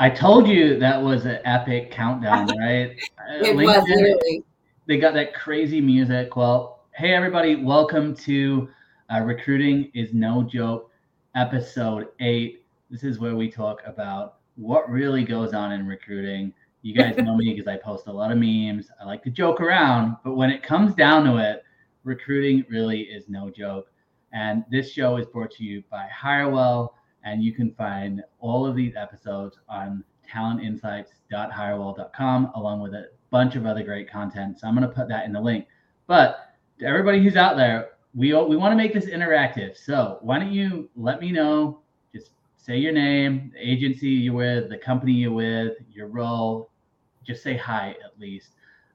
I told you that was an epic countdown, right? it LinkedIn, was literally. They got that crazy music. Well, hey everybody, welcome to uh, Recruiting is No Joke, episode eight. This is where we talk about what really goes on in recruiting. You guys know me because I post a lot of memes. I like to joke around, but when it comes down to it, recruiting really is no joke. And this show is brought to you by Hirewell and you can find all of these episodes on talentinsights.hirewell.com along with a bunch of other great content. So I'm going to put that in the link. But to everybody who's out there, we we want to make this interactive. So why don't you let me know? Just say your name, the agency you're with, the company you're with, your role. Just say hi at least,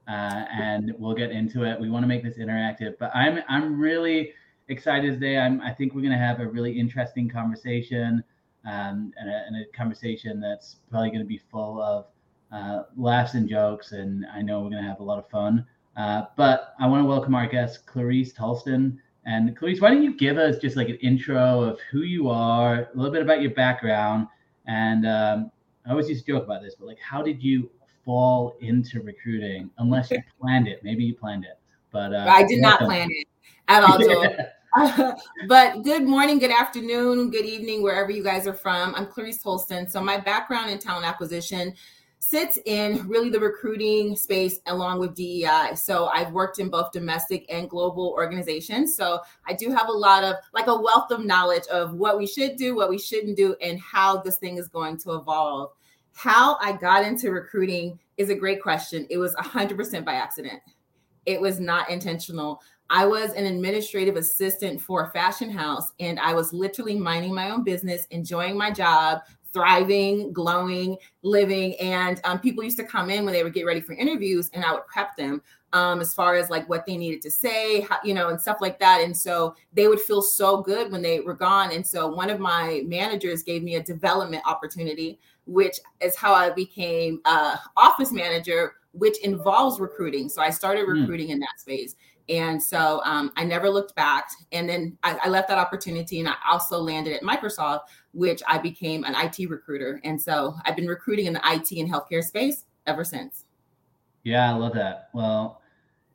uh, and we'll get into it. We want to make this interactive. But I'm I'm really excited today. I'm, I think we're going to have a really interesting conversation um, and, a, and, a, conversation that's probably going to be full of uh, laughs and jokes. And I know we're going to have a lot of fun. Uh, but I want to welcome our guest, Clarisce Tolston. And Clarisce, why don't you give us just like an intro of who you are, a little bit about your background. And um, I always used to joke about this, but like, how did you fall into recruiting unless you planned it? Maybe you planned it. But uh, I did not plan it at all. but good morning, good afternoon, good evening, wherever you guys are from. I'm Clarisce Tolston. So my background in talent acquisition sits in really the recruiting space along with DEI. So I've worked in both domestic and global organizations. So I do have a lot of like a wealth of knowledge of what we should do, what we shouldn't do, and how this thing is going to evolve. How I got into recruiting is a great question. It was 100% by accident. It was not intentional. I was an administrative assistant for a fashion house, and I was literally minding my own business, enjoying my job, thriving, glowing, living. And um, people used to come in when they would get ready for interviews, and I would prep them um, as far as like what they needed to say, how, you know, and stuff like that. And so they would feel so good when they were gone. And so one of my managers gave me a development opportunity, which is how I became uh, office manager, which involves recruiting. So I started hmm. recruiting mm. in that space. And so um, I never looked back. And then I, I, left that opportunity and I also landed at Microsoft, which I became an IT recruiter. And so I've been recruiting in the IT and healthcare space ever since. Yeah, I love that. Well,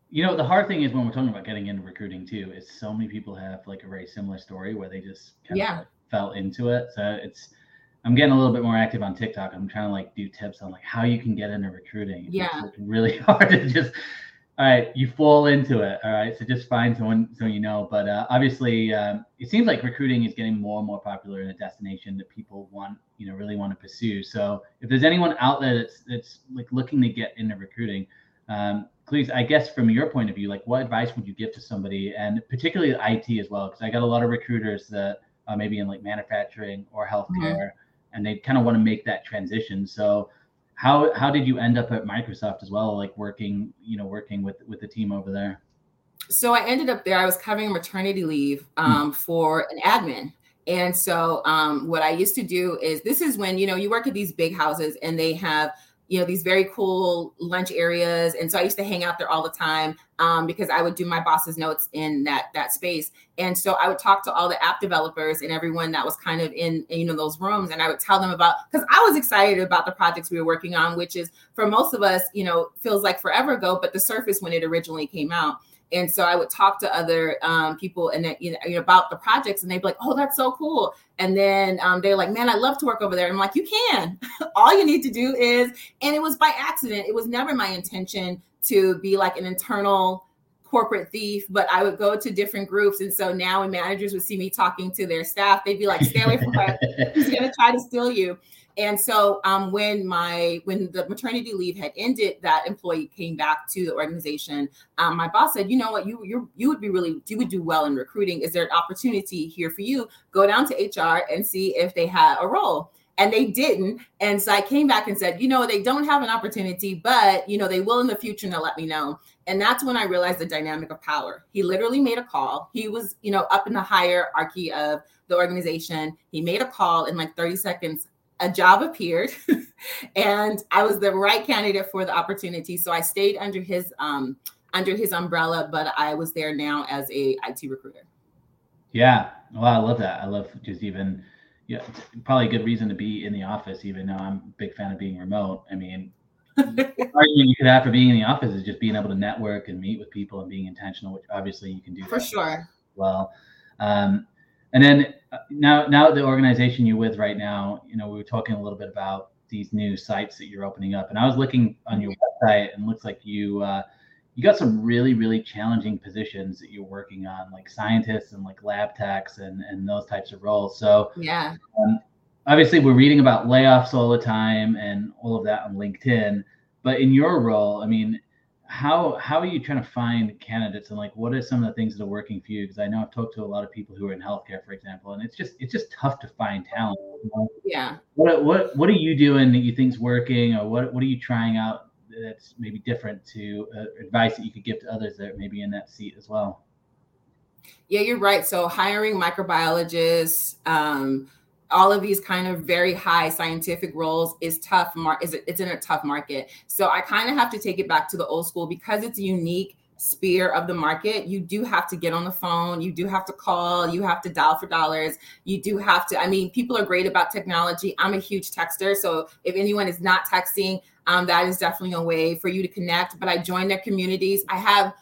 you know, the hard thing is when we're talking about getting into recruiting too, is so many people have like a very similar story where they just kind yeah. of like fell into it. So it's, I'm getting a little bit more active on TikTok. I'm trying to like do tips on like how you can get into recruiting. Yeah. It's really hard to just all right, you fall into it. All right, so just find someone so you know. But uh, obviously, um, it seems like recruiting is getting more and more popular in a destination that people want, you know, really want to pursue. So if there's anyone out there that's that's like looking to get into recruiting, um, please, I guess from your point of view, like what advice would you give to somebody, and particularly IT as well, because I got a lot of recruiters that are maybe in like manufacturing or healthcare, mm-hmm. and they kind of want to make that transition. So how how did you end up at Microsoft as well, like working, you know, working with with the team over there? So I ended up there. I was covering maternity leave hmm. um, mm. for an admin. And so um, what I used to do is this is when you know you work at these big houses and they have you know these very cool lunch areas. And so i used to hang out there all the time um, because i would do my boss's notes in that that space. And so i would talk to all the app developers and everyone that was kind of in, in you know those rooms and i would tell them about because i was excited about the projects we were working on which is for most of us you know feels like forever ago but the surface when it originally came out and so I would talk to other um, people and you know, about the projects, and they'd be like, "Oh, that's so cool!" And then um, they're like, "Man, I love to work over there." I'm like, "You can. All you need to do is." And it was by accident. It was never my intention to be like an internal corporate thief, but I would go to different groups. And so now when managers would see me talking to their staff, they'd be like, stay away from her. He's gonna try to steal you. And so um, when my when the maternity leave had ended, that employee came back to the organization. Um, my boss said, "You know what? You you you would be really you would do well in recruiting. Is there an opportunity here for you? Go down to HR and see if they had a role." And they didn't. And so I came back and said, you know, they don't have an opportunity, but you know, they will in the future and they'll let me know. And that's when I realized the dynamic of power. He literally made a call. He was, you know, up in the hierarchy of the organization. He made a call in like 30 seconds a job appeared and I was the right candidate for the opportunity. So I stayed under his um, under his umbrella, but I was there now as a IT recruiter. Yeah. Well, I love that. I love just even, yeah, it's probably a good reason to be in the office, even though I'm a big fan of being remote. I mean, argument you could have for being in the office is just being able to network and meet with people and being intentional, which obviously you can do for sure. Well, um, and then uh, now, now the organization you're with right now, you know, we were talking a little bit about these new sites that you're opening up, and I was looking on your website, and looks like you uh, you got some really really challenging positions that you're working on, like scientists and like lab techs and and those types of roles. So yeah, um, obviously we're reading about layoffs all the time and all of that on LinkedIn. But in your role, I mean, how how are you trying to find candidates and like what are some of the things that are working for you? Because i know i've talked to a lot of people who are in healthcare for example and it's just it's just tough to find talent. You know? yeah. What what what are you doing that you think's working or what what are you trying out that's maybe different to uh, advice that you could give to others that may be in that seat as well? Yeah you're right. So hiring microbiologists um, all of these kind of very high scientific roles is tough mar- is it's in a tough market. So i kind of have to take it back to the old school. Because it's a unique sphere of the market you do have to get on the phone you do have to call you have to dial for dollars you do have to i mean people are great about technology. I'm a huge texter so if anyone is not texting um, that is definitely a way for you to connect. But i join their communities. I have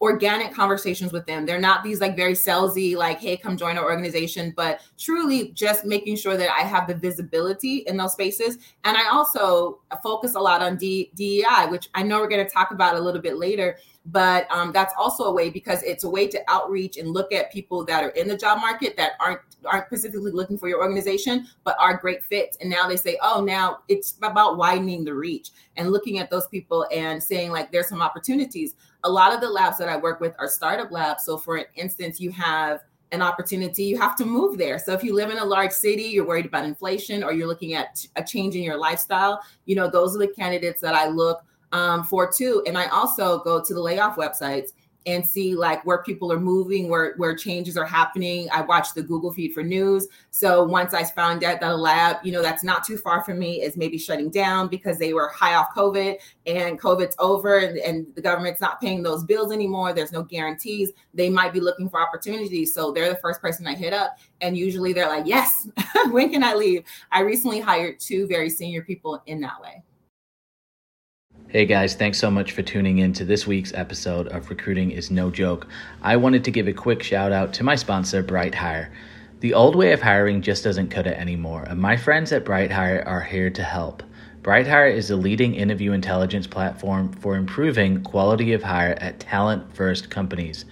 organic conversations with them. They're not these like very salesy, like, hey, come join our organization, but truly just making sure that I have the visibility in those spaces. And I also focus a lot on D- DEI, which I know we're going to talk about a little bit later but um, that's also a way because it's a way to outreach and look at people that are in the job market that aren't aren't specifically looking for your organization but are great fits and now they say oh now it's about widening the reach and looking at those people and saying like there's some opportunities a lot of the labs that i work with are startup labs so for instance you have an opportunity, you have to move there. So if you live in a large city, you're worried about inflation or you're looking at a change in your lifestyle, you know, those are the candidates that I look um, for too. And I also go to the layoff websites and see like where people are moving, where where changes are happening. I watch the Google feed for news. So once I found out that a lab, you know, that's not too far from me is maybe shutting down because they were high off COVID and COVID's over and, and the government's not paying those bills anymore. There's no guarantees. They might be looking for opportunities. So they're the first person I hit up. And usually they're like, yes, when can I leave? I recently hired two very senior people in that way. Hey guys, thanks so much for tuning in to this week's episode of Recruiting is No Joke. I wanted to give a quick shout out to my sponsor, BrightHire. The old way of hiring just doesn't cut it anymore, and my friends at BrightHire are here to help. BrightHire is the leading interview intelligence platform for improving quality of hire at talent first companies.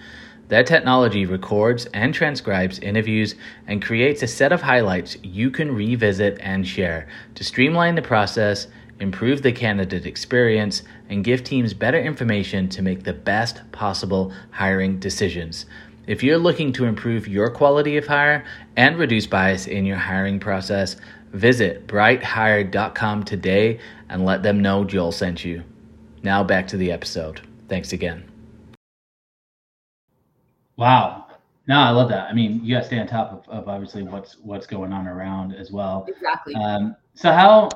Their technology records and transcribes interviews and creates a set of highlights you can revisit and share to streamline the process improve the candidate experience, and give teams better information to make the best possible hiring decisions. If you're looking to improve your quality of hire and reduce bias in your hiring process, visit brighthire.com today and let them know Joel sent you. Now back to the episode. Thanks again. Wow. No, I love that. I mean, you got to stay on top of, of, obviously what's what's going on around as well. Exactly. Um, so how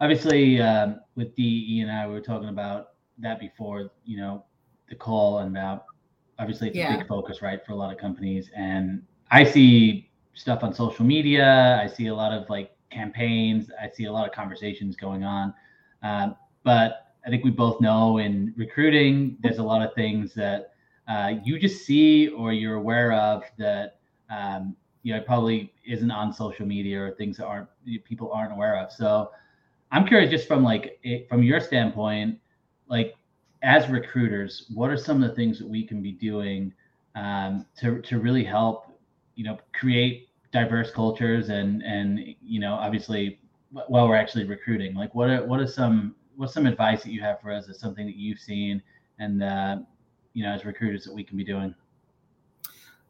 obviously um, with DE and I, we were talking about that before, you know, the call and about obviously it's yeah. a big focus, right, for a lot of companies. And I see stuff on social media. I see a lot of like campaigns. I see a lot of conversations going on. Um, but I think we both know in recruiting, there's a lot of things that uh, you just see or you're aware of that um, you know probably isn't on social media or things that aren't people aren't aware of. So I'm curious, just from like from your standpoint, like as recruiters, what are some of the things that we can be doing um, to to really help, you know, create diverse cultures and and you know, obviously, while we're actually recruiting, like what are what are some what's some advice that you have for us Is something that you've seen and uh, you know as recruiters that we can be doing?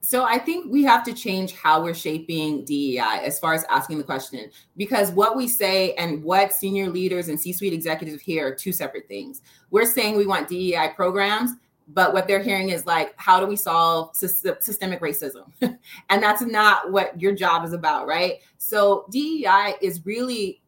So I think we have to change how we're shaping DEI as far as asking the question, because what we say and what senior leaders and C-suite executives hear are two separate things. We're saying we want DEI programs, but what they're hearing is like, how do we solve systemic racism? and that's not what your job is about, right? So DEI is really,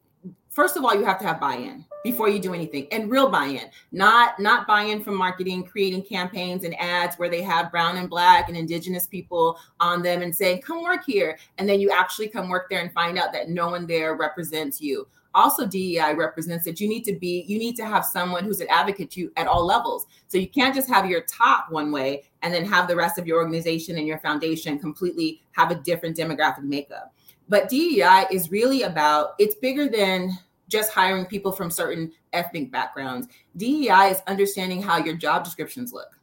first of all, you have to have buy-in before you do anything. And real buy-in not not buy-in from marketing creating campaigns and ads where they have brown and black and indigenous people on them and saying come work here. And then you actually come work there and find out that no one there represents you. Also dei represents that you need to be you need to have someone who's an advocate to you at all levels. So you can't just have your top one way and then have the rest of your organization and your foundation completely have a different demographic makeup. But dei is really about it's bigger than just hiring people from certain ethnic backgrounds. DEI is understanding how your job descriptions look.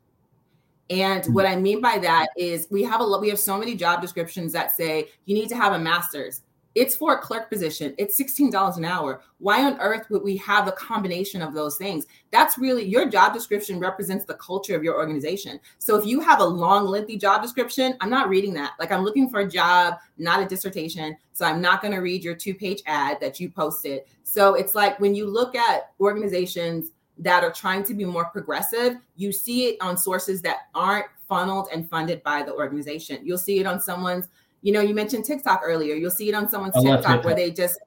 And mm-hmm. what I mean by that is we have a we have so many job descriptions that say you need to have a master's. It's for a clerk position. It's $16 an hour. Why on earth would we have a combination of those things? That's really your job description represents the culture of your organization. So if you have a long, lengthy job description, I'm not reading that. Like I'm looking for a job, not a dissertation. So I'm not going to read your two page ad that you posted. So it's like when you look at organizations that are trying to be more progressive, you see it on sources that aren't funneled and funded by the organization. You'll see it on someone's you know, you mentioned TikTok earlier. You'll see it on someone's TikTok, TikTok where they just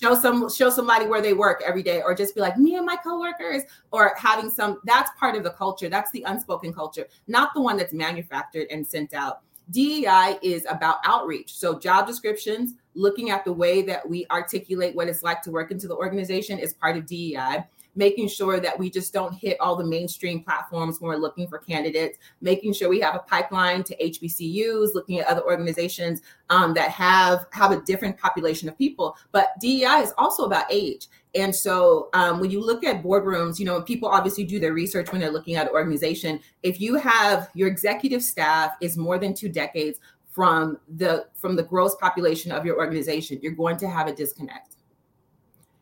show some show somebody where they work every day or just be like me and my coworkers or having some that's part of the culture. That's the unspoken culture not the one that's manufactured and sent out. DEI is about outreach. So job descriptions looking at the way that we articulate what it's like to work into the organization is part of DEI making sure that we just don't hit all the mainstream platforms when we're looking for candidates, making sure we have a pipeline to HBCUs, looking at other organizations um, that have have a different population of people. But DEI is also about age. And so um, when you look at boardrooms, you know, people obviously do their research when they're looking at an organization. If you have your executive staff is more than two decades from the from the gross population of your organization, you're going to have a disconnect.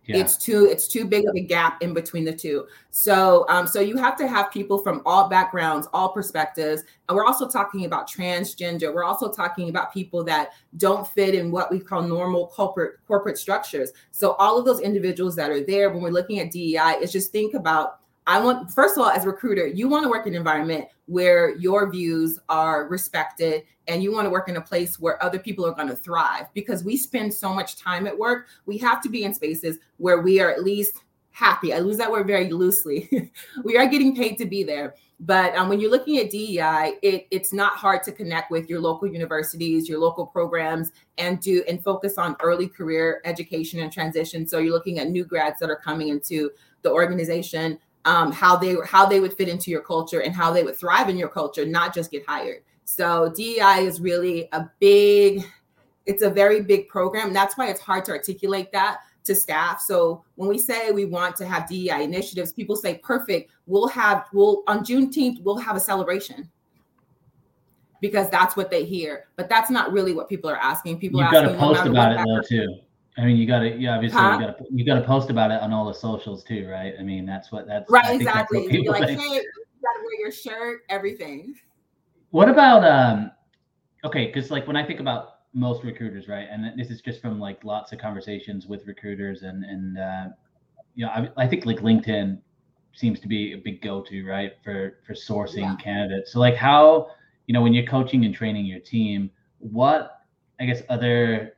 Yeah. It's too it's too big of a gap in between the two. So um, so you have to have people from all backgrounds, all perspectives, and we're also talking about transgender. We're also talking about people that don't fit in what we call normal corporate corporate structures. So all of those individuals that are there when we're looking at DEI is just think about I want, first of all, as a recruiter, you want to work in an environment where your views are respected and you want to work in a place where other people are going to thrive because we spend so much time at work. We have to be in spaces where we are at least happy. I use that word very loosely. we are getting paid to be there. But um, when you're looking at DEI, it, it's not hard to connect with your local universities, your local programs, and do and focus on early career education and transition. So you're looking at new grads that are coming into the organization um, how they how they would fit into your culture and how they would thrive in your culture, not just get hired. So DEI is really a big, it's a very big program. That's why it's hard to articulate that to staff. So when we say we want to have DEI initiatives, people say, perfect, we'll have, we'll on Juneteenth, we'll have a celebration because that's what they hear. But that's not really what people are asking. People You've got to post about it though too. I mean, you got to, yeah, obviously, huh? you got to, you got to post about it on all the socials too, right? I mean, that's what that's right. Exactly. That's You're like, hey, you got to wear your shirt, everything. What about, um, okay, because like when I think about most recruiters, right, and this is just from like lots of conversations with recruiters, and and uh, you know, I, I think like LinkedIn seems to be a big go-to, right, for for sourcing yeah. candidates. So like, how, you know, when you're coaching and training your team, what I guess other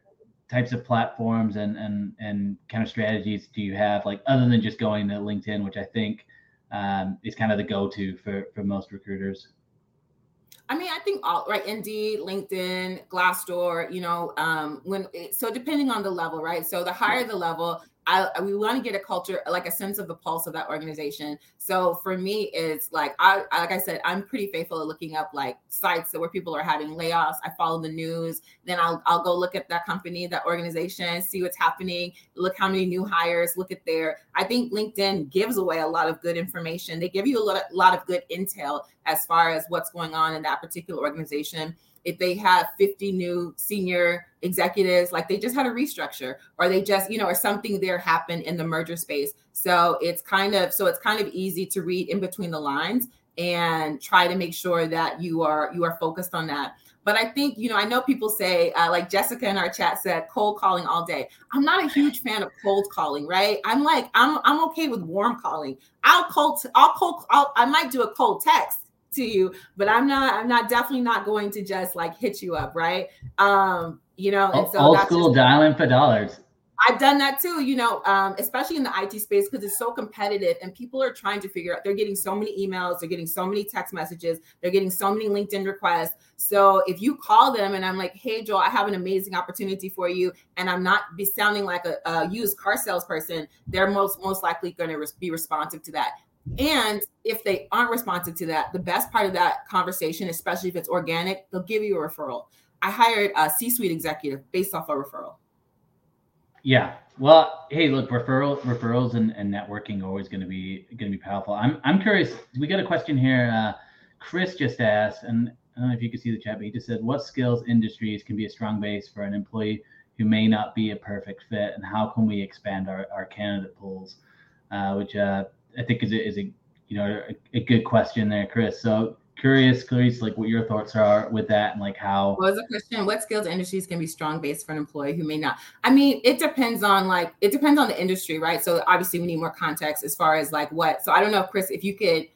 types of platforms and and and kind of strategies do you have like other than just going to linkedin which i think um, is kind of the go-to for for most recruiters I mean, I think all right, Indeed, LinkedIn, Glassdoor, you know, um, when so depending on the level, right? So the higher the level, I, we want to get a culture, like a sense of the pulse of that organization. So for me, it's like I, like I said, I'm pretty faithful at looking up like sites where people are having layoffs. I follow the news, then I'll I'll go look at that company, that organization, see what's happening, look how many new hires, look at their. I think LinkedIn gives away a lot of good information. They give you a lot, of, lot of good intel as far as what's going on in that particular organization if they have 50 new senior executives, like they just had a restructure or they just, you know, or something there happened in the merger space. So it's kind of so it's kind of easy to read in between the lines and try to make sure that you are you are focused on that. But I think, you know, I know people say, uh, like Jessica in our chat said, cold calling all day. I'm not a huge fan of cold calling, right? I'm like, I'm I'm okay with warm calling. I'll cold, I'll cold, I'll, I might do a cold text to you but i'm not i'm not definitely not going to just like hit you up right um you know and so old school just, dialing for dollars I've done that too, you know, um, especially in the IT space because it's so competitive and people are trying to figure out. They're getting so many emails, they're getting so many text messages, they're getting so many LinkedIn requests. So if you call them and I'm like, "Hey, Joel, I have an amazing opportunity for you," and I'm not be sounding like a, a used car salesperson, they're most most likely going to res- be responsive to that. And if they aren't responsive to that, the best part of that conversation, especially if it's organic, they'll give you a referral. I hired a C-suite executive based off a referral. Yeah. Well, hey, look, referral referrals and, and networking are always going to be going to be powerful. I'm I'm curious. We got a question here. Uh, Chris just asked, and I don't know if you can see the chat, but he just said, "What skills industries can be a strong base for an employee who may not be a perfect fit, and how can we expand our, our candidate pools?" Uh, which uh, I think is a, is a you know a, a good question there, Chris. So curious, Clarisce, like what your thoughts are with that and like how. What was the question? What skills industries can be strong base for an employee who may not? I mean, it depends on like it depends on the industry, right? So obviously we need more context as far as like what. So I don't know, Chris, if you could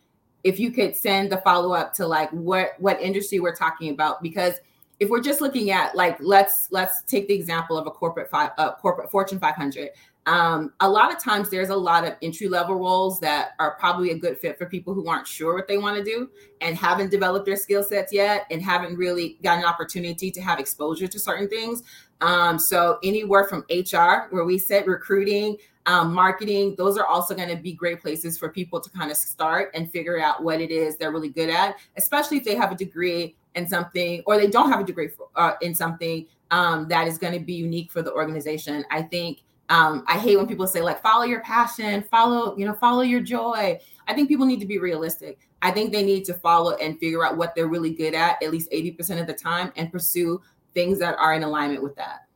if you could send the follow up to like what what industry we're talking about because if we're just looking at like let's let's take the example of a corporate five uh, corporate fortune 500 um, a lot of times there's a lot of entry level roles that are probably a good fit for people who aren't sure what they want to do and haven't developed their skill sets yet and haven't really got an opportunity to have exposure to certain things. Um, so anywhere from HR, where we said recruiting, um, marketing, those are also going to be great places for people to kind of start and figure out what it is they're really good at, especially if they have a degree in something or they don't have a degree for, uh, in something um, that is going to be unique for the organization. I think um, I hate when people say like follow your passion, follow, you know, follow your joy. I think people need to be realistic. I think they need to follow and figure out what they're really good at at least 80% of the time and pursue things that are in alignment with that.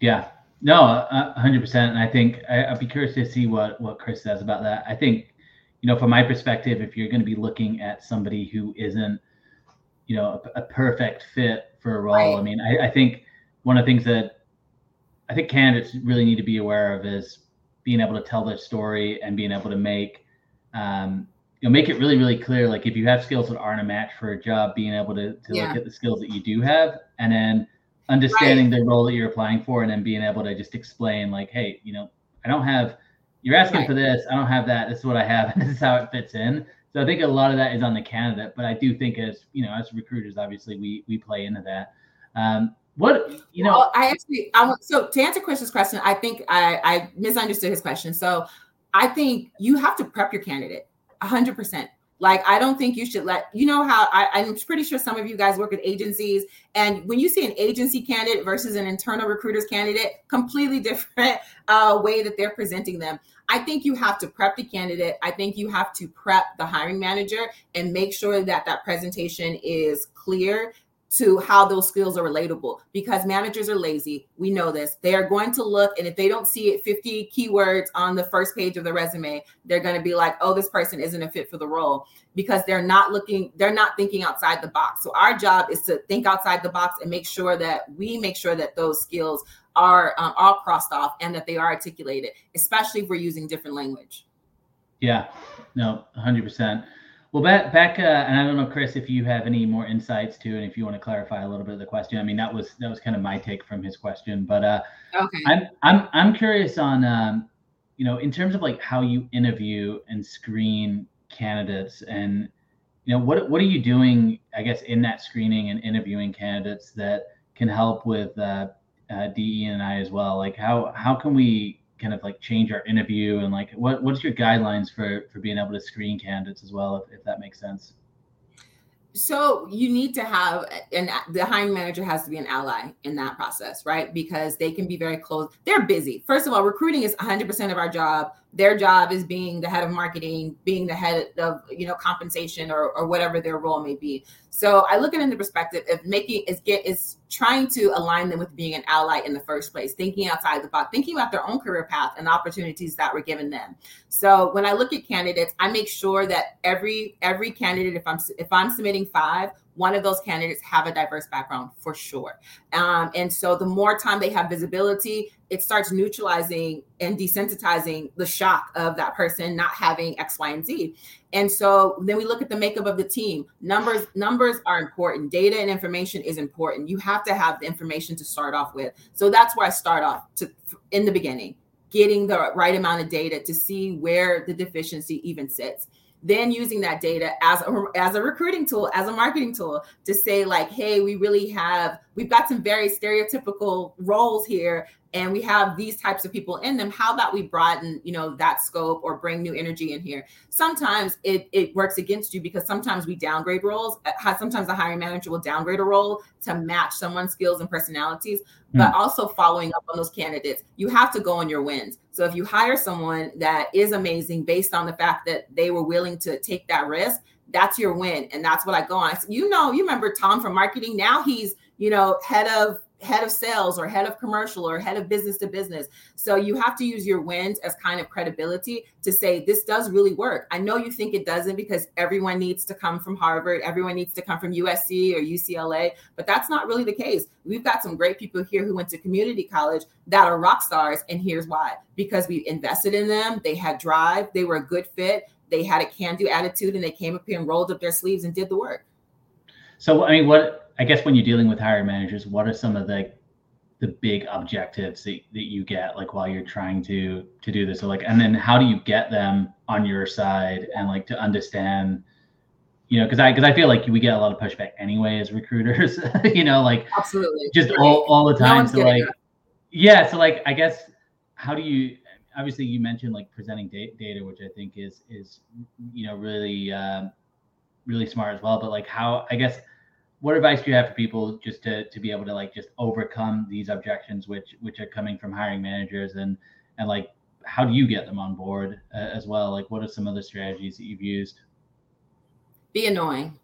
Yeah. No, hundred percent. And I think I, would be curious to see what what Chris says about that. I think, you know, from my perspective, if you're going to be looking at somebody who isn't, you know, a, a perfect fit for a role, right. I mean, I, I think one of the things that I think candidates really need to be aware of is being able to tell their story and being able to make um, you know make it really really clear like if you have skills that aren't a match for a job being able to, to yeah. look at the skills that you do have and then understanding right. the role that you're applying for and then being able to just explain like hey you know i don't have you're asking right. for this i don't have that this is what i have and this is how it fits in so i think a lot of that is on the candidate but i do think as you know as recruiters obviously we we play into that um, what you know? Well, I actually, I want so to answer Chris's question. I think I, I misunderstood his question. So I think you have to prep your candidate hundred percent. Like, I don't think you should let you know how I, I'm pretty sure some of you guys work with agencies, and when you see an agency candidate versus an internal recruiter's candidate, completely different uh, way that they're presenting them. I think you have to prep the candidate. I think you have to prep the hiring manager and make sure that that presentation is clear to how those skills are relatable because managers are lazy. We know this. They are going to look, and if they don't see it 50 keywords on the first page of the resume, they're going to be like, oh, this person isn't a fit for the role because they're not looking, they're not thinking outside the box. So our job is to think outside the box and make sure that we make sure that those skills are um, all crossed off and that they are articulated, especially if we're using different language. Yeah, no, 100%. Well, back, back, uh, and I don't know, Chris, if you have any more insights to, and if you want to clarify a little bit of the question. I mean, that was that was kind of my take from his question, but uh, okay. I'm I'm I'm curious on, um, you know, in terms of like how you interview and screen candidates, and you know, what what are you doing, I guess, in that screening and interviewing candidates that can help with uh, uh, DE and I as well? Like, how how can we kind of like change our interview and like what what's your guidelines for for being able to screen candidates as well if, if that makes sense? So you need to have and the hiring manager has to be an ally in that process right? Because they can be very close they're busy. First of all recruiting is 100% of our job their job is being the head of marketing being the head of you know compensation or, or whatever their role may be. So i look at it in the perspective of making is get is trying to align them with being an ally in the first place thinking outside the box thinking about their own career path and opportunities that were given them. So when i look at candidates i make sure that every every candidate if i'm if i'm submitting five one of those candidates have a diverse background for sure. Um, and so the more time they have visibility, it starts neutralizing and desensitizing the shock of that person not having X, Y, and Z. And so then we look at the makeup of the team. Numbers, numbers are important. Data and information is important. You have to have the information to start off with. So that's where I start off to in the beginning, getting the right amount of data to see where the deficiency even sits then using that data as a, as a recruiting tool as a marketing tool to say like hey we really have we've got some very stereotypical roles here and we have these types of people in them how about we broaden you know that scope or bring new energy in here? Sometimes it, it works against you because sometimes we downgrade roles. Uh, sometimes the hiring manager will downgrade a role to match someone's skills and personalities mm. but also following up on those candidates. You have to go on your wins. So if you hire someone that is amazing based on the fact that they were willing to take that risk that's your win and that's what i go on. You know you remember tom from marketing? Now he's you know head of head of sales or head of commercial or head of business to business. So you have to use your wins as kind of credibility to say this does really work. I know you think it doesn't because everyone needs to come from Harvard, everyone needs to come from USC or UCLA, but that's not really the case. We've got some great people here who went to community college that are rock stars and here's why. Because we invested in them, they had drive, they were a good fit, they had a can-do attitude and they came up here and rolled up their sleeves and did the work. So I mean what I guess when you're dealing with hiring managers, what are some of the the big objectives that, that you get like while you're trying to to do this? So like and then how do you get them on your side and like to understand you know because i because i feel like we get a lot of pushback anyway as recruiters you know like absolutely. just all, all the time. no so like yeah so like i guess how do you obviously you mentioned like presenting da- data which i think is is you know really uh, really smart as well but like how i guess what advice do you have for people just to to be able to like just overcome these objections which which are coming from hiring managers and and like how do you get them on board uh, as well? Like what are some of the strategies that you've used? Be annoying.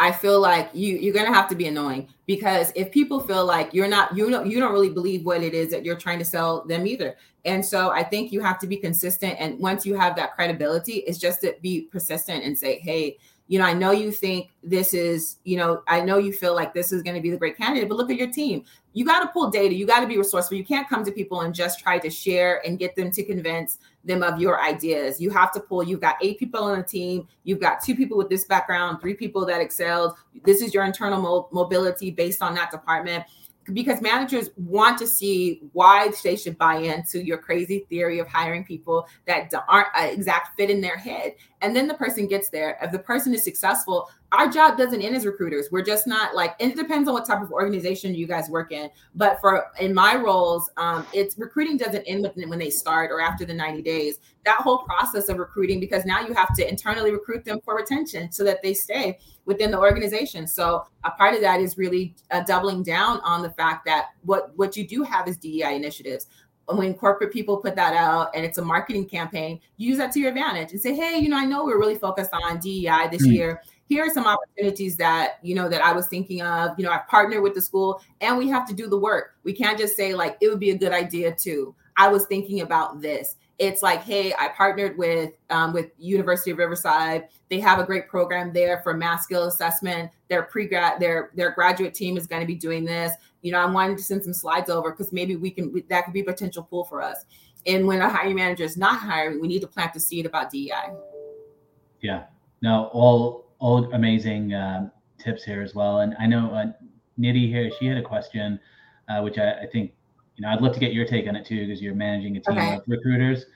I feel like you you're gonna have to be annoying because if people feel like you're not you know you don't really believe what it is that you're trying to sell them either. And so i think you have to be consistent and once you have that credibility it's just to be persistent and say hey you know, I know you think this is, you know, I know you feel like this is going to be the great candidate, but look at your team. You got to pull data. You got to be resourceful. You can't come to people and just try to share and get them to convince them of your ideas. You have to pull. You've got eight people on the team. You've got two people with this background, three people that excelled. This is your internal mo- mobility based on that department because managers want to see why they should buy into your crazy theory of hiring people that aren't an exact fit in their head. And then the person gets there. If the person is successful, our job doesn't end as recruiters. We're just not like, it depends on what type of organization you guys work in. But for in my roles, um, it's recruiting doesn't end with when they start or after the 90 days. That whole process of recruiting, because now you have to internally recruit them for retention so that they stay within the organization. So a part of that is really uh, doubling down on the fact that what what you do have is DEI initiatives. When corporate people put that out and it's a marketing campaign, use that to your advantage and say, hey, you know, I know we're really focused on DEI this mm-hmm. year. Here are some opportunities that you know that i was thinking of. You know i partnered with the school and we have to do the work. We can't just say like it would be a good idea too i was thinking about this. It's like hey i partnered with um, with university of riverside. They have a great program there for math skill assessment. Their pre-grad their their graduate team is going to be doing this you know i'm wanting to send some slides over because maybe we can that could be a potential pool for us and when a hiring manager is not hiring we need to plant the seed about dei yeah no all all amazing uh, tips here as well and i know uh, nitty here she had a question uh, which I, I think you know, I'd love to get your take on it too, because you're managing a team okay. of recruiters.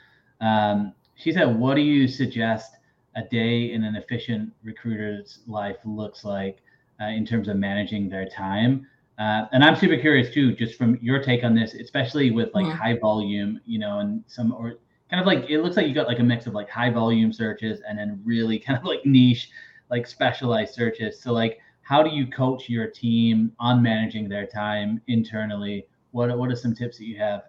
Um, she said, what do you suggest a day in an efficient recruiter's life looks like uh, in terms of managing their time? Uh, and I'm super curious too, just from your take on this, especially with like yeah. high volume, you know, and some or kind of like it looks like you got like a mix of like high volume searches and then really kind of like niche, like specialized searches. So like, how do you coach your team on managing their time internally what what are some tips that you have?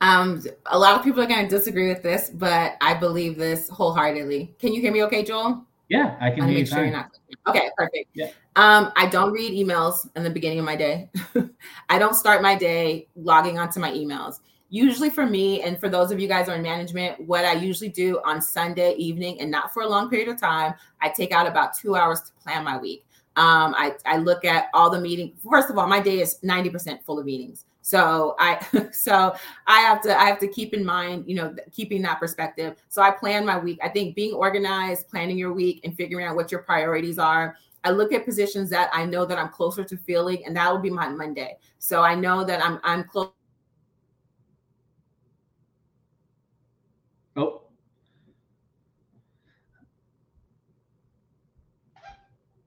Um, a lot of people are going to disagree with this, but I believe this wholeheartedly. Can you hear me okay, Joel? Yeah, I can hear you. Sure you're not. Okay, perfect. Yeah. Um, I don't read emails in the beginning of my day. I don't start my day logging onto my emails. usually for me and for those of you guys who are in management, what I usually do on Sunday evening and not for a long period of time, I take out about two hours to plan my week. Um, I, I look at all the meetings. First of all, my day is 90% full of meetings. So I so I have to I have to keep in mind, you know, keeping that perspective. So I plan my week. I think being organized, planning your week and figuring out what your priorities are. I look at positions that I know that I'm closer to feeling and that will be my Monday. So I know that I'm I'm close Oh.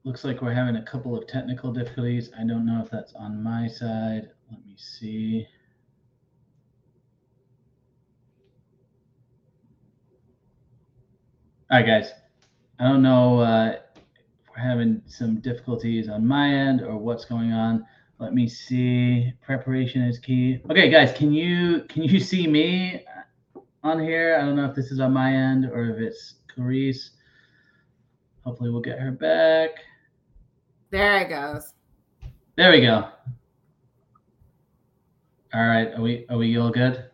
Looks like we're having a couple of technical difficulties. I don't know if that's on my side. Let me see. All right, guys. I don't know uh, if we're having some difficulties on my end or what's going on. Let me see. Preparation is key. Okay, guys, can you can you see me on here? I don't know if this is on my end or if it's Clarisce. Hopefully, we'll get her back. There it goes. There we go. All right, are we are we all good?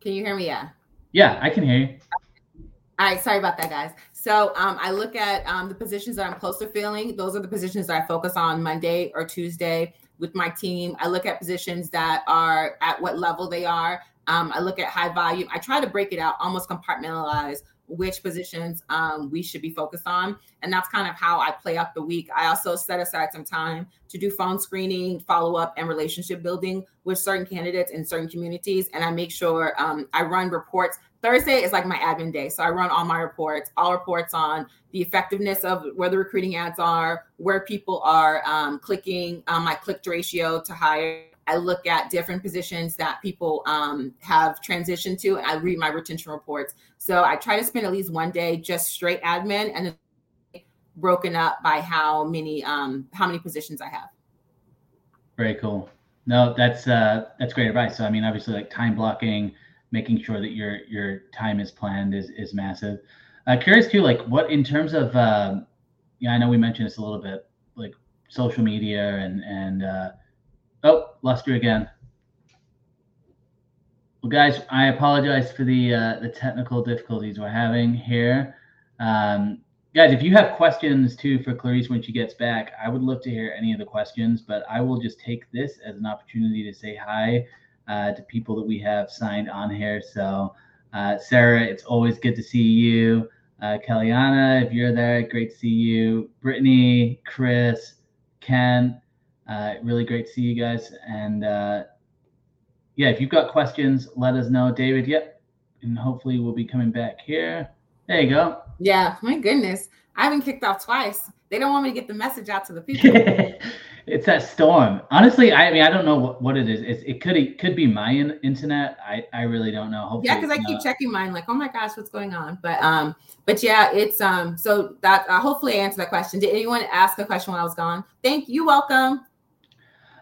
Can you hear me? Yeah. Yeah, I can hear you. All right, sorry about that, guys. So um, I look at um, the positions that I'm close to filling. Those are the positions that I focus on Monday or Tuesday with my team. I look at positions that are at what level they are. Um, I look at high volume. I try to break it out, almost compartmentalize which positions um, we should be focused on. And that's kind of how I play out the week. I also set aside some time to do phone screening, follow up, and relationship building with certain candidates in certain communities. And I make sure um, I run reports. Thursday is like my admin day. So I run all my reports, all reports on the effectiveness of where the recruiting ads are, where people are um, clicking, um, my click ratio to hire I look at different positions that people um, have transitioned to, and I read my retention reports. So I try to spend at least one day just straight admin, and then broken up by how many um, how many positions I have. Very cool. No, that's uh, that's great advice. So I mean, obviously, like time blocking, making sure that your your time is planned is is massive. Uh, curious too, like what in terms of, uh, yeah, I know we mentioned this a little bit, like social media and and uh, Oh, lost you again. Well, guys, I apologize for the uh, the technical difficulties we're having here. Um, guys, if you have questions too for Clarisce when she gets back, I would love to hear any of the questions. But I will just take this as an opportunity to say hi uh, to people that we have signed on here. So, uh, Sarah, it's always good to see you. Uh, Kellyanna, if you're there, great to see you. Brittany, Chris, Ken. Uh, really great to see you guys. And uh, yeah, if you've got questions, let us know. David, yep. And hopefully we'll be coming back here. There you go. Yeah, my goodness. I've been kicked off twice. They don't want me to get the message out to the people. it's that storm. Honestly, I mean, I don't know what, what it is. It's, it could it could be my in, internet. I, I really don't know. Hopefully, yeah, because I keep checking mine, like, oh my gosh, what's going on? But um, but yeah, it's um. So that uh, hopefully I answered that question. Did anyone ask a question when I was gone? Thank you. Welcome.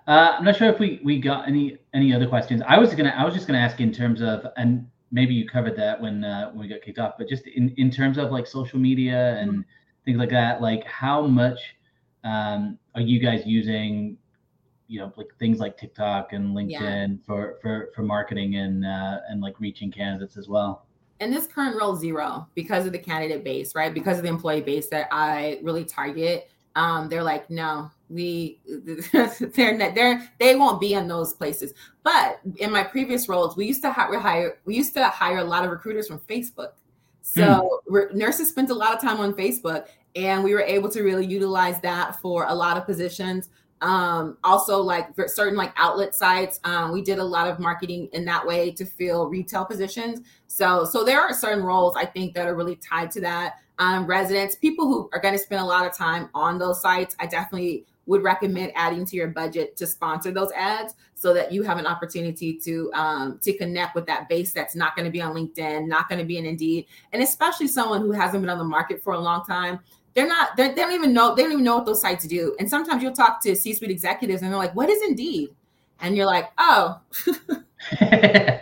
Uh, I'm not sure if we we got any any other questions. I was gonna I was just gonna ask in terms of and maybe you covered that when uh, when we got kicked off, but just in in terms of like social media and mm-hmm. things like that, like how much um, are you guys using? You know, like things like TikTok and LinkedIn yeah. for for for marketing and uh, and like reaching candidates as well. In this current role, zero because of the candidate base, right? Because of the employee base that I really target. Um, they're like, no, we they're not, they're they won't be in those places. But in my previous roles we used to hire we used to hire a lot of recruiters from facebook. So mm. nurses spent a lot of time on facebook and we were able to really utilize that for a lot of positions. Um also like certain like outlet sites um we did a lot of marketing in that way to fill retail positions. So so there are certain roles i think that are really tied to that um residents people who are going to spend a lot of time on those sites i definitely would recommend adding to your budget to sponsor those ads so that you have an opportunity to um, to connect with that base that's not going to be on LinkedIn, not going to be in Indeed, and especially someone who hasn't been on the market for a long time. They're not. They're, they do not even know. They don't even know what those sites do. And sometimes you'll talk to C-suite executives, and they're like, "What is Indeed?" And you're like, "Oh."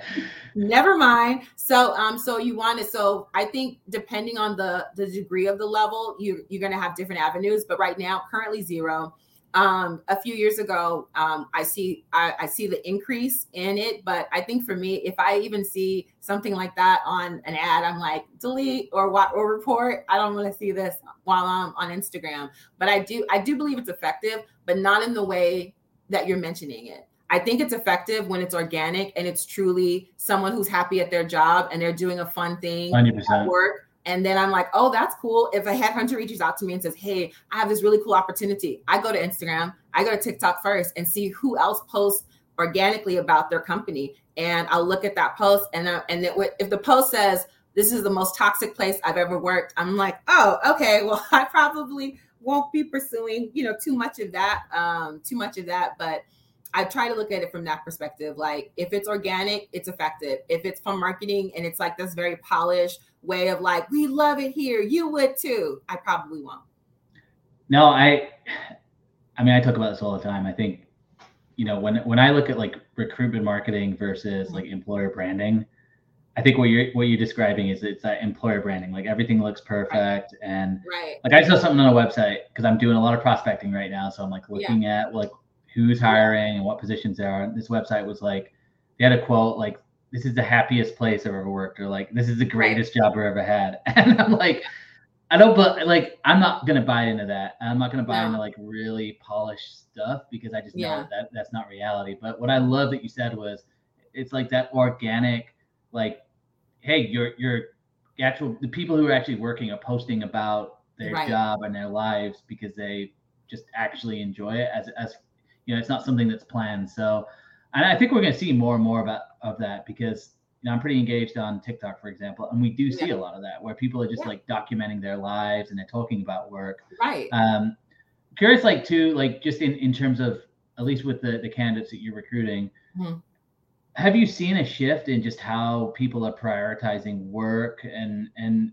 never mind so um so you want to so i think depending on the the degree of the level you you're to have different avenues but right now currently zero um, a few years ago, um, I see I, I, see the increase in it. But I think for me, if I even see something like that on an ad, I'm like delete or what or report. I don't want to see this while I'm on Instagram. But I do I do believe it's effective, but not in the way that you're mentioning it. I think it's effective when it's organic and it's truly someone who's happy at their job and they're doing a fun thing 100%. at work and then I'm like, oh, that's cool. If a headhunter reaches out to me and says, hey, I have this really cool opportunity, I go to Instagram, I go to TikTok first and see who else posts organically about their company. And I'll look at that post. And, uh, and it, if the post says, this is the most toxic place I've ever worked, I'm like, oh, okay, well, I probably won't be pursuing, you know, too much of that, um, too much of that. But I try to look at it from that perspective. Like if it's organic, it's effective. If it's from marketing and it's like this very polished, way of like, we love it here. You would too. I probably won't. No, I, I mean, I talk about this all the time. I think, you know, when when I look at like recruitment marketing versus like employer branding, I think what you're what you're describing is it's that employer branding. Like everything looks perfect, and right. like I saw something on a website because I'm doing a lot of prospecting right now. So I'm like looking yeah. at like who's hiring and what positions there are. And this website was like they had a quote like this is the happiest place I've ever worked, or like this is the greatest job I've ever had. And I'm like, I don't, but like I'm not gonna buy into that. I'm not gonna buy no. into like really polished stuff because I just know yeah. that that's not reality. But what I love that you said was, it's like that organic, like, hey, you're you're actual the people who are actually working are posting about their right. job and their lives because they just actually enjoy it as as you know it's not something that's planned so and I think we're going to see more and more about of that because you know, I'm pretty engaged on TikTok, for example, and we do see yeah. a lot of that where people are just yeah. like documenting their lives and they're talking about work. Right. Um, curious, like too, like just in in terms of at least with the the candidates that you're recruiting, mm-hmm. have you seen a shift in just how people are prioritizing work and and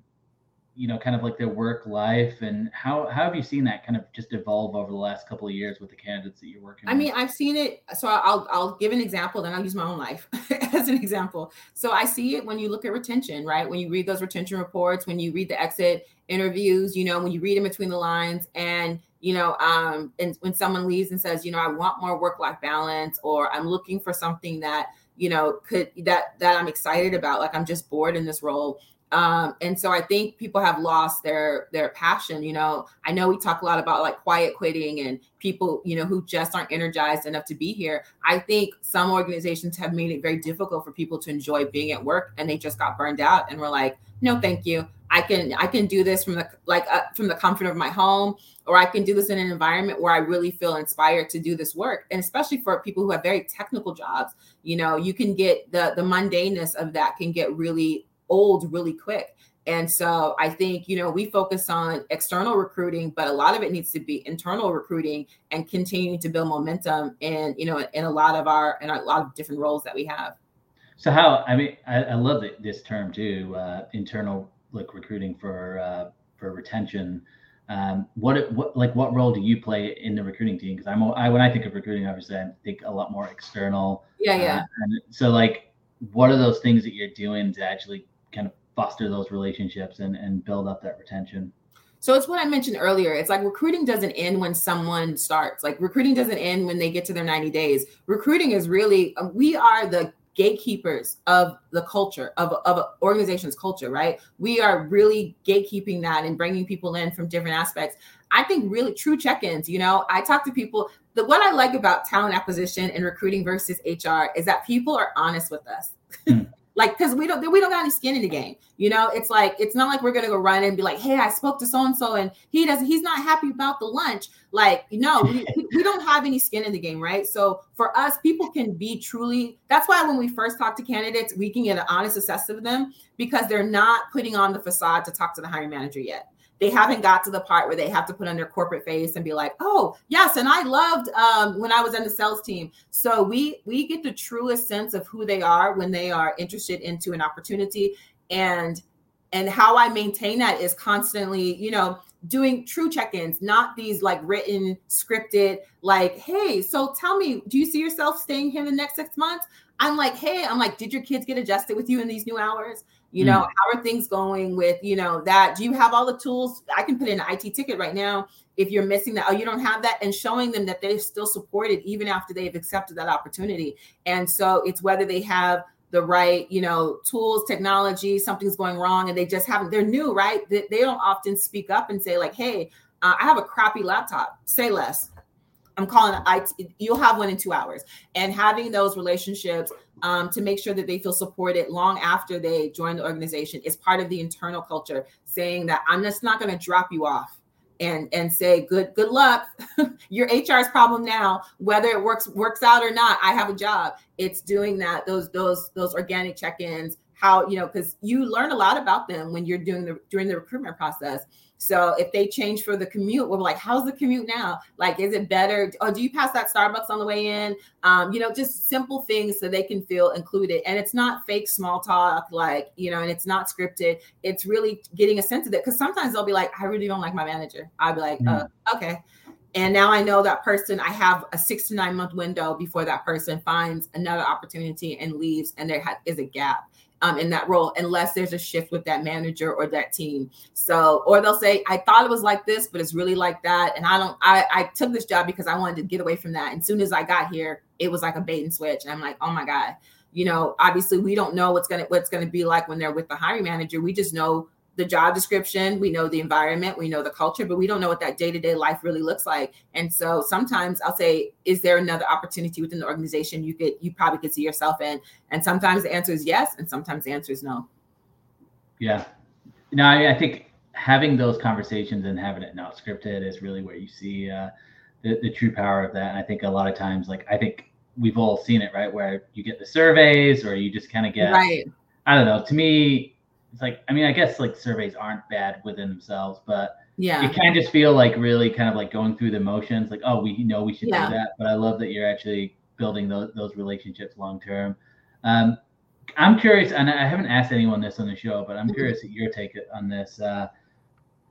you know kind of like their work life? And how how have you seen that kind of just evolve over the last couple of years with the candidates that you're working i with? mean i've seen it so i'll i'll give an example then i'll use my own life as an example. So i see it when you look at retention right? When you read those retention reports when you read the exit interviews you know when you read in between the lines and you know um and when someone leaves and says you know i want more work life balance or i'm looking for something that you know could that that i'm excited about like i'm just bored in this role um, and so I think people have lost their their passion. You know, I know we talk a lot about like quiet quitting and people, you know, who just aren't energized enough to be here. I think some organizations have made it very difficult for people to enjoy being at work, and they just got burned out and we're like, no, thank you. I can I can do this from the like uh, from the comfort of my home, or I can do this in an environment where I really feel inspired to do this work. And especially for people who have very technical jobs, you know, you can get the the mundaneness of that can get really old really quick. And so I think, you know, we focus on external recruiting, but a lot of it needs to be internal recruiting and continuing to build momentum in, you know, in a lot of our, in a lot of different roles that we have. So how, I mean, I, I love it, this term too, uh, internal like recruiting for, uh, for retention. Um, what, what, like what role do you play in the recruiting team? Cause I'm, I, when I think of recruiting, obviously I think a lot more external. Yeah. Yeah. Uh, and so like, what are those things that you're doing to actually kind of foster those relationships and, and build up that retention. So it's what I mentioned earlier. It's like recruiting doesn't end when someone starts. Like recruiting doesn't end when they get to their 90 days. Recruiting is really uh, we are the gatekeepers of the culture of of an organization's culture, right? We are really gatekeeping that and bringing people in from different aspects. I think really true check-ins, you know, I talk to people the what I like about talent acquisition and recruiting versus HR is that people are honest with us. Mm like because we don't we don't got any skin in the game you know? It's like it's not like we're gonna go run and be like hey i spoke to so and so and he doesn't he's not happy about the lunch. Like you know we, we don't have any skin in the game right? So for us people can be truly that's why when we first talk to candidates we can get an honest assessment of them because they're not putting on the facade to talk to the hiring manager yet they haven't got to the part where they have to put on their corporate face and be like, "Oh, yes, and I loved um, when I was in the sales team." So we we get the truest sense of who they are when they are interested into an opportunity, and and how I maintain that is constantly, you know, doing true check-ins, not these like written, scripted, like, "Hey, so tell me, do you see yourself staying here in the next six months?" I'm like, "Hey, I'm like, did your kids get adjusted with you in these new hours?" You know, mm. how are things going with, you know, that? Do you have all the tools? I can put in an IT ticket right now if you're missing that. Oh, you don't have that, and showing them that they're still supported even after they've accepted that opportunity. And so it's whether they have the right, you know, tools, technology, something's going wrong, and they just haven't. They're new, right? They, they don't often speak up and say like, "Hey, uh, I have a crappy laptop. Say less." I'm calling it. You'll have one in two hours. And having those relationships um, to make sure that they feel supported long after they join the organization is part of the internal culture, saying that I'm just not going to drop you off and and say good good luck your hr's problem now whether it works works out or not i have a job it's doing that those those those organic check-ins how you know because you learn a lot about them when you're doing the during the recruitment process so if they change for the commute, we're like, how's the commute now? Like, is it better? Or do you pass that Starbucks on the way in? Um, you know, just simple things so they can feel included. And it's not fake small talk, like, you know, and it's not scripted. It's really getting a sense of it. Cause sometimes they'll be like, I really don't like my manager. I'll be like, mm. uh, okay. And now I know that person, I have a six to nine month window before that person finds another opportunity and leaves, and there ha- is a gap um, in that role unless there's a shift with that manager or that team. So, or they'll say, I thought it was like this, but it's really like that. And I don't, I, I took this job because I wanted to get away from that. And soon as I got here, it was like a bait and switch. And I'm like, oh my God, you know, obviously we don't know what's going to, what's going to be like when they're with the hiring manager. We just know the job description, we know the environment, we know the culture, but we don't know what that day to day life really looks like. And so sometimes I'll say, is there another opportunity within the organization you could, you probably could see yourself in? And sometimes the answer is yes, and sometimes the answer is no. Yeah. No, I, I think having those conversations and having it not scripted is really where you see uh, the, the true power of that. And I think a lot of times, like, I think we've all seen it, right? Where you get the surveys or you just kind of get, right. I don't know, to me, it's like I mean I guess like surveys aren't bad within themselves, but yeah, it kind of just feel like really kind of like going through the motions. Like oh, we know we should yeah. do that, but I love that you're actually building those those relationships long term. Um, I'm curious, and I haven't asked anyone this on the show, but I'm mm-hmm. curious at your take on this. Uh,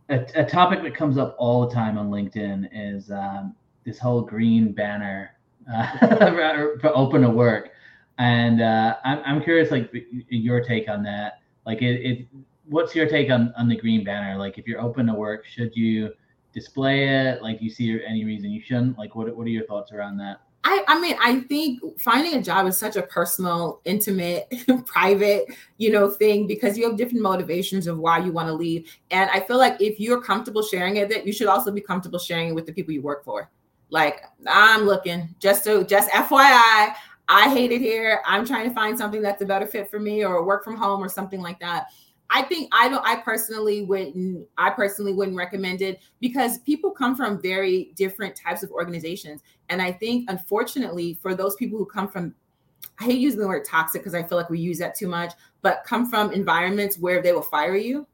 a, a, topic that comes up all the time on LinkedIn is um, this whole green banner uh, for open to work, and uh, I'm, I'm curious, like your take on that. Like it, it what's your take on on the green banner? Like if you're open to work, should you display it? Like you see any reason you shouldn't? Like what what are your thoughts around that? I, I mean, I think finding a job is such a personal, intimate, private, you know, thing because you have different motivations of why you want to leave. And I feel like if you're comfortable sharing it, that you should also be comfortable sharing it with the people you work for. Like I'm looking just to just FYI, I hate it here. I'm trying to find something that's a better fit for me or work from home or something like that. I think I don't I personally wouldn't I personally wouldn't recommend it because people come from very different types of organizations. And I think unfortunately for those people who come from I hate using the word toxic because I feel like we use that too much, but come from environments where they will fire you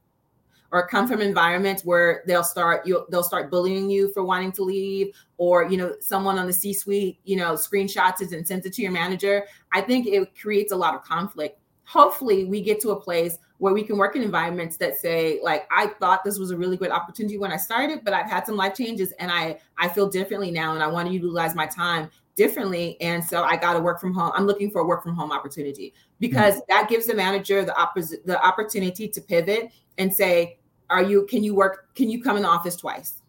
or come from environments where they'll start you they'll start bullying you for wanting to leave or you know someone on the c suite you know screenshots it and sends it to your manager i think it creates a lot of conflict. Hopefully we get to a place where we can work in environments that say like i thought this was a really good opportunity when i started but i've had some life changes and i i feel differently now and i want to utilize my time differently and so i got to work from home. I'm looking for a work from home opportunity. Because mm-hmm. that gives the manager the opposite the opportunity to pivot and say are you can you work can you come in the office twice?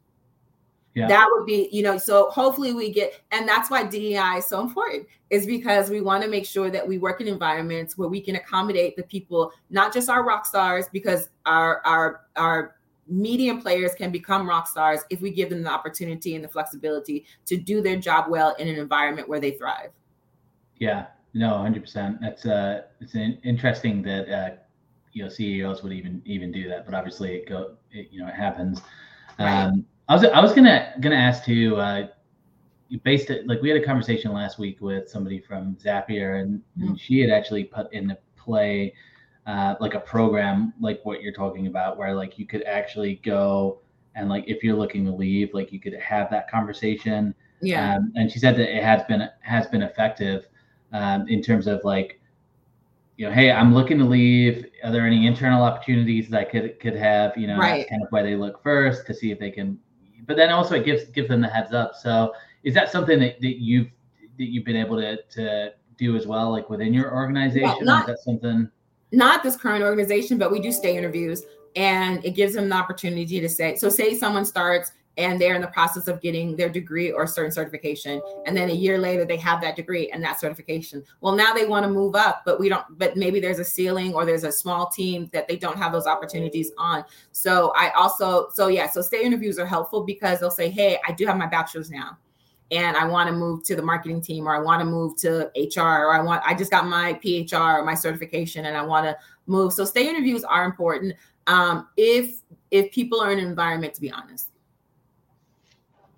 Yeah. that would be you know so hopefully we get and that's why dei is so important is because we want to make sure that we work in environments where we can accommodate the people not just our rock stars because our our our medium players can become rock stars if we give them the opportunity and the flexibility to do their job well in an environment where they thrive. Yeah. No 100% that's uh it's an interesting that uh you know CEOs would even even do that, but obviously it go it, you know it happens. Um, I was I was gonna gonna ask too. Uh, based it like we had a conversation last week with somebody from Zapier, and, mm-hmm. and she had actually put into play uh, like a program like what you're talking about, where like you could actually go and like if you're looking to leave, like you could have that conversation. Yeah. Um, and she said that it has been has been effective um, in terms of like you know, hey, I'm looking to leave. Are there any internal opportunities that I could could have? You know, right. kind of why they look first to see if they can. But then also it gives gives them the heads up. So is that something that, that you've that you've been able to to do as well, like within your organization? Not, is that something? not this current organization, but we do stay interviews and it gives them the opportunity to say, so say someone starts and they're in the process of getting their degree or certain certification. And then a year later they have that degree and that certification. Well now they want to move up but we don't but maybe there's a ceiling or there's a small team that they don't have those opportunities on. So i also so yeah so stay interviews are helpful because they'll say hey i do have my bachelor's now and i want to move to the marketing team or i want to move to hr or i want i just got my phr or my certification and i want to move. So stay interviews are important um, if if people are in an environment to be honest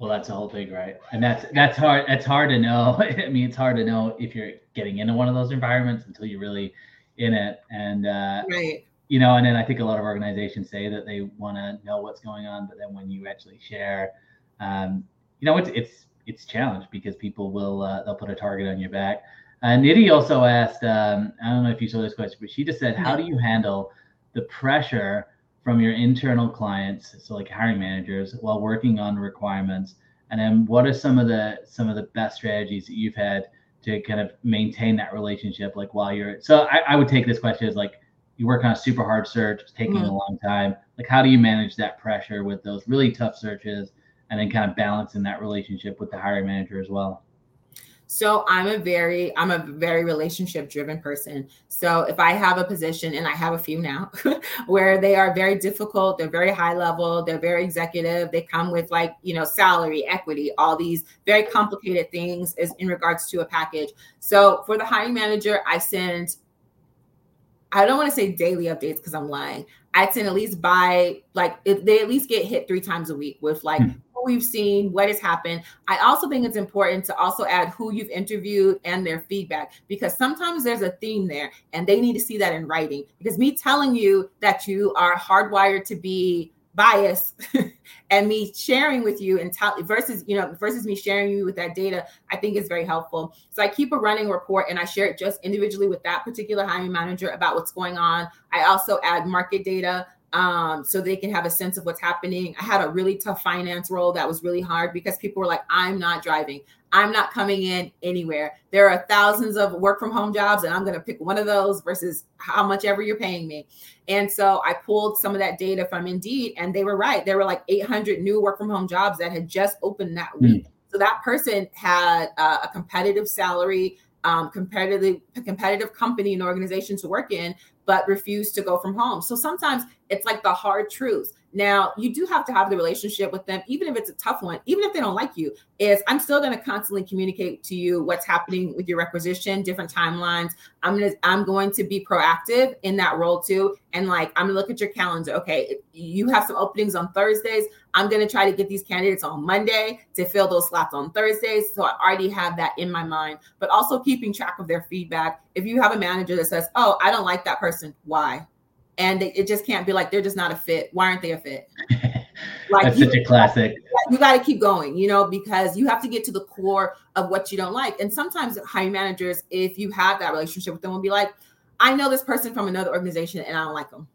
well, that's the whole thing, right? And that's that's hard. That's hard to know. I mean, it's hard to know if you're getting into one of those environments until you're really in it. And uh, right. You know, and then I think a lot of organizations say that they want to know what's going on, but then when you actually share, um, you know, it's it's it's challenged because people will uh, they'll put a target on your back. Uh, Nidhi also asked, um, I don't know if you saw this question, but she just said, "How do you handle the pressure from your internal clients, so like hiring managers, while working on requirements? And then what are some of the some of the best strategies that you've had to kind of maintain that relationship? Like while you're so I, I would take this question as like you work on a super hard search, it's taking mm-hmm. a long time. Like how do you manage that pressure with those really tough searches and then kind of balancing that relationship with the hiring manager as well? So I'm a very I'm a very relationship driven person. So if I have a position and I have a few now where they are very difficult, they're very high level, they're very executive, they come with like, you know, salary, equity, all these very complicated things is in regards to a package. So for the hiring manager, I send I don't want to say daily updates because I'm lying. I tend at least buy like if they at least get hit three times a week with like hmm we've seen, what has happened. I also think it's important to also add who you've interviewed and their feedback because sometimes there's a theme there and they need to see that in writing. Because me telling you that you are hardwired to be biased and me sharing with you and tell versus you know versus me sharing you with that data i think is very helpful so i keep a running report and i share it just individually with that particular hiring manager about what's going on i also add market data um, so they can have a sense of what's happening. I had a really tough finance role that was really hard because people were like, I'm not driving. I'm not coming in anywhere. There are thousands of work from home jobs, and I'm going to pick one of those versus how much ever you're paying me. And so I pulled some of that data from Indeed, and they were right. There were like 800 new work from home jobs that had just opened that week. Mm. So that person had uh, a competitive salary, um, competitive competitive company and organization to work in, but refused to go from home. So sometimes it's like the hard truths. Now, you do have to have the relationship with them, even if it's a tough one, even if they don't like you, is I'm still going to constantly communicate to you what's happening with your requisition, different timelines. I'm going to, I'm going to be proactive in that role too. And like, I'm gonna look at your calendar. Okay. You have some openings on Thursdays. I'm going to try to get these candidates on Monday to fill those slots on Thursdays. So I already have that in my mind, but also keeping track of their feedback. If you have a manager that says, Oh, I don't like that person. Why? And it just can't be like they're just not a fit. Why aren't they a fit? Like that's such a classic. You got to keep going, you know, because you have to get to the core of what you don't like. And sometimes hiring managers, if you have that relationship with them, will be like, "I know this person from another organization, and I don't like them."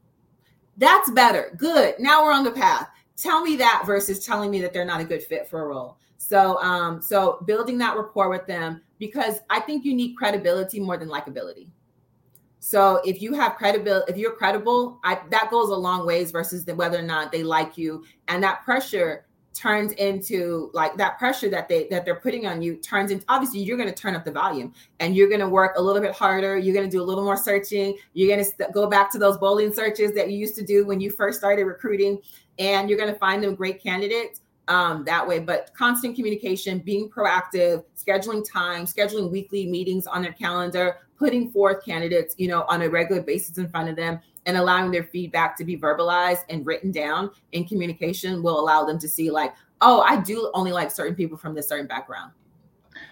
That's better. Good. Now we're on the path. Tell me that versus telling me that they're not a good fit for a role. So, um, so building that rapport with them because I think you need credibility more than likability. So if you have credibility, if you're credible, I, that goes a long ways versus the, whether or not they like you. And that pressure turns into like that pressure that they that they're putting on you turns into obviously you're going to turn up the volume and you're going to work a little bit harder you're going to do a little more searching you're going to st- go back to those Boolean searches that you used to do when you first started recruiting and you're going to find them great candidates um, that way. But constant communication, being proactive, scheduling time, scheduling weekly meetings on their calendar, putting forth candidates, you know, on a regular basis in front of them and allowing their feedback to be verbalized and written down in communication will allow them to see like, oh, I do only like certain people from this certain background.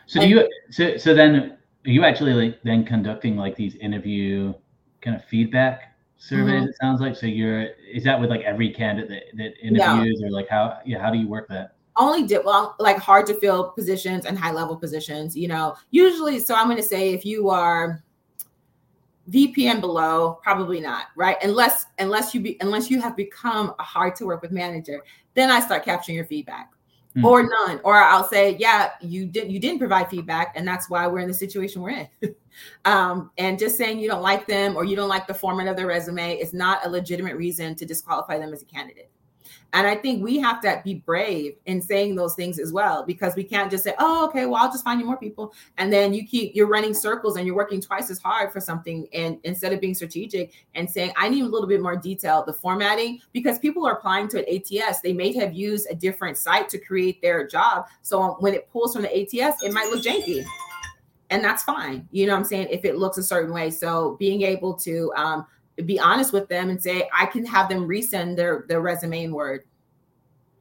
So and, do you so so then are you actually like then conducting like these interview kind of feedback surveys mm-hmm. it sounds like so you're is that with like every candidate that, that interviews or like how yeah how do you work that only did well like hard to fill positions and high level positions you know usually so i'm going to say if you are vp and below probably not right unless unless you be unless you have become a hard to work with manager then i start capturing your feedback Hmm. Or none, or I'll say, yeah, you did you didn't provide feedback, and that's why we're in the situation we're in. um, and just saying you don't like them or you don't like the format of their resume is not a legitimate reason to disqualify them as a candidate. And I think we have to be brave in saying those things as well, because we can't just say, oh, okay, well, I'll just find you more people. And then you keep, you're running circles and you're working twice as hard for something. And instead of being strategic and saying, I need a little bit more detail, the formatting, because people are applying to an ATS, they may have used a different site to create their job. So when it pulls from the ATS, it might look janky and that's fine. You know what I'm saying? If it looks a certain way. So being able to um, be honest with them and say I can have them resend their their resume in Word.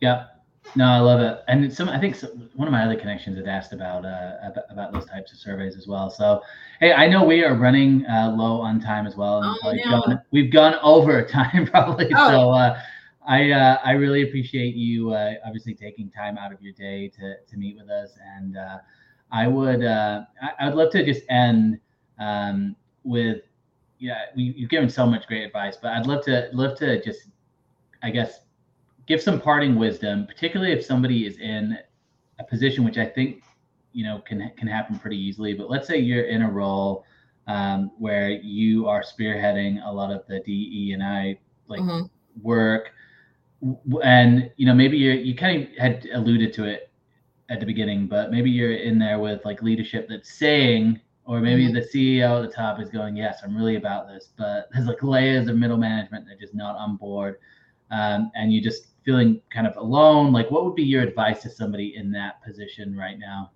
Yeah, no, I love it. And some I think some, one of my other connections had asked about, uh, about, those types of surveys as well. So hey, I know we are running uh, low on time as well. Oh, we've, gone, we've gone over time probably. Oh. So uh, I uh, I really appreciate you uh, obviously taking time out of your day to to meet with us and. Uh, I would I, I would love to just end um, with yeah, we, you've given so much great advice, but I'd love to love to just, I guess, give some parting wisdom, particularly if somebody is in a position which I think you know can can happen pretty easily. But let's say you're in a role um, where you are spearheading a lot of the DE and I like mm-hmm. work, and you know maybe you you kind of had alluded to it at the beginning, but maybe you're in there with like leadership that's saying or maybe mm-hmm. the CEO at the top is going, yes, I'm really about this, but there's like layers of middle management that are just not on board, um, and you're just feeling kind of alone. Like, what would be your advice to somebody in that position right now?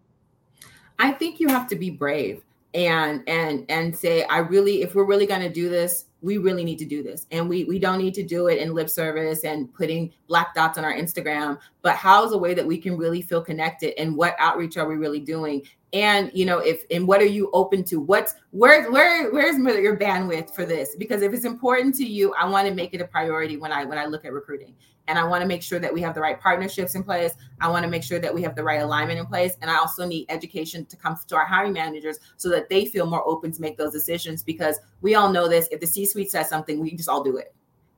I think you have to be brave and and and say, I really, if we're really going to do this, we really need to do this and we we don't need to do it in lip service and putting black dots on our instagram but how is a way that we can really feel connected and what outreach are we really doing and you know if and what are you open to what's where where where's your bandwidth for this because if it's important to you i want to make it a priority when i when i look at recruiting and I want to make sure that we have the right partnerships in place. I want to make sure that we have the right alignment in place. And I also need education to come to our hiring managers so that they feel more open to make those decisions because we all know this. If the C-suite says something, we just all do it.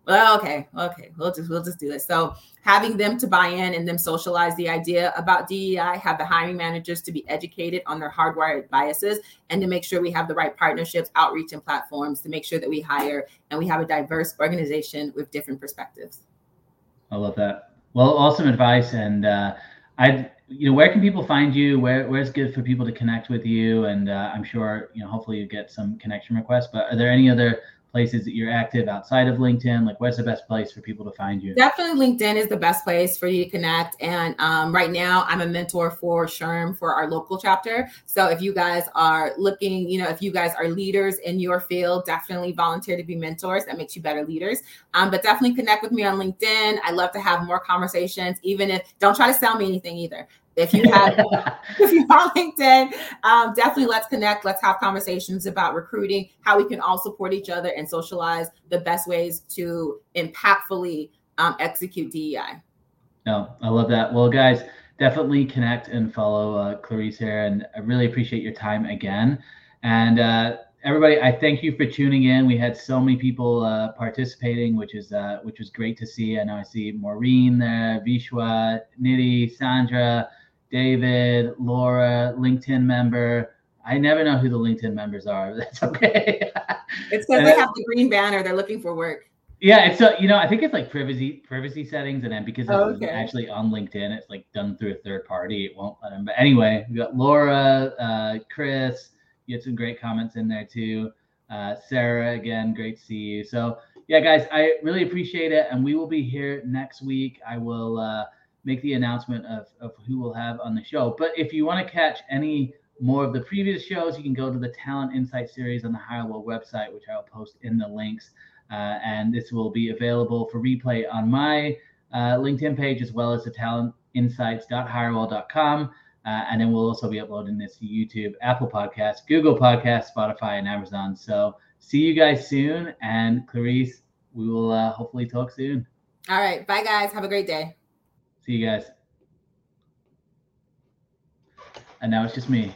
Well, okay, okay, we'll just we'll just do this. So having them to buy in and them socialize the idea about DEI, have the hiring managers to be educated on their hardwired biases, and to make sure we have the right partnerships, outreach, and platforms to make sure that we hire and we have a diverse organization with different perspectives. I love that. Well, awesome advice. And uh, I, you know, where can people find you? Where where's good for people to connect with you? And uh, I'm sure, you know, hopefully you get some connection requests. But are there any other places that you're active outside of LinkedIn? Like, what's the best place for people to find you? Definitely LinkedIn is the best place for you to connect. And um, right now, I'm a mentor for SHRM for our local chapter. So if you guys are looking, you know, if you guys are leaders in your field, definitely volunteer to be mentors. That makes you better leaders. Um, but definitely connect with me on LinkedIn. I love to have more conversations, even if don't try to sell me anything either. If you have, if you're LinkedIn, um, definitely let's connect. Let's have conversations about recruiting, how we can all support each other and socialize the best ways to impactfully um, execute DEI. No, I love that. Well, guys, definitely connect and follow uh, Clarisce here, and I really appreciate your time again. And uh, everybody, I thank you for tuning in. We had so many people uh, participating, which is uh, which was great to see. I know I see Maureen there, Vishwa, Nidhi, Sandra. David, Laura, LinkedIn member. I never know who the LinkedIn members are. That's okay. it's because they have the green banner. They're looking for work. Yeah, it's so you know, I think it's like privacy privacy settings, and then because oh, it's actually on LinkedIn, it's like done through a third party. It won't let them. But anyway, we got Laura, uh, Chris. You had some great comments in there too. Uh, Sarah, again, great to see you. So yeah, guys, I really appreciate it, and we will be here next week. I will. Uh, make the announcement of, of who we'll have on the show. But if you want to catch any more of the previous shows, you can go to the Talent Insight series on the HireWell website, which I'll post in the links. Uh, and this will be available for replay on my uh, LinkedIn page as well as the talentinsights.hirewell.com. Uh, and then we'll also be uploading this to YouTube, Apple Podcasts, Google Podcasts, Spotify, and Amazon. So see you guys soon. And Clarisce, we will uh, hopefully talk soon. All right. Bye, guys. Have a great day. See you guys. And now it's just me.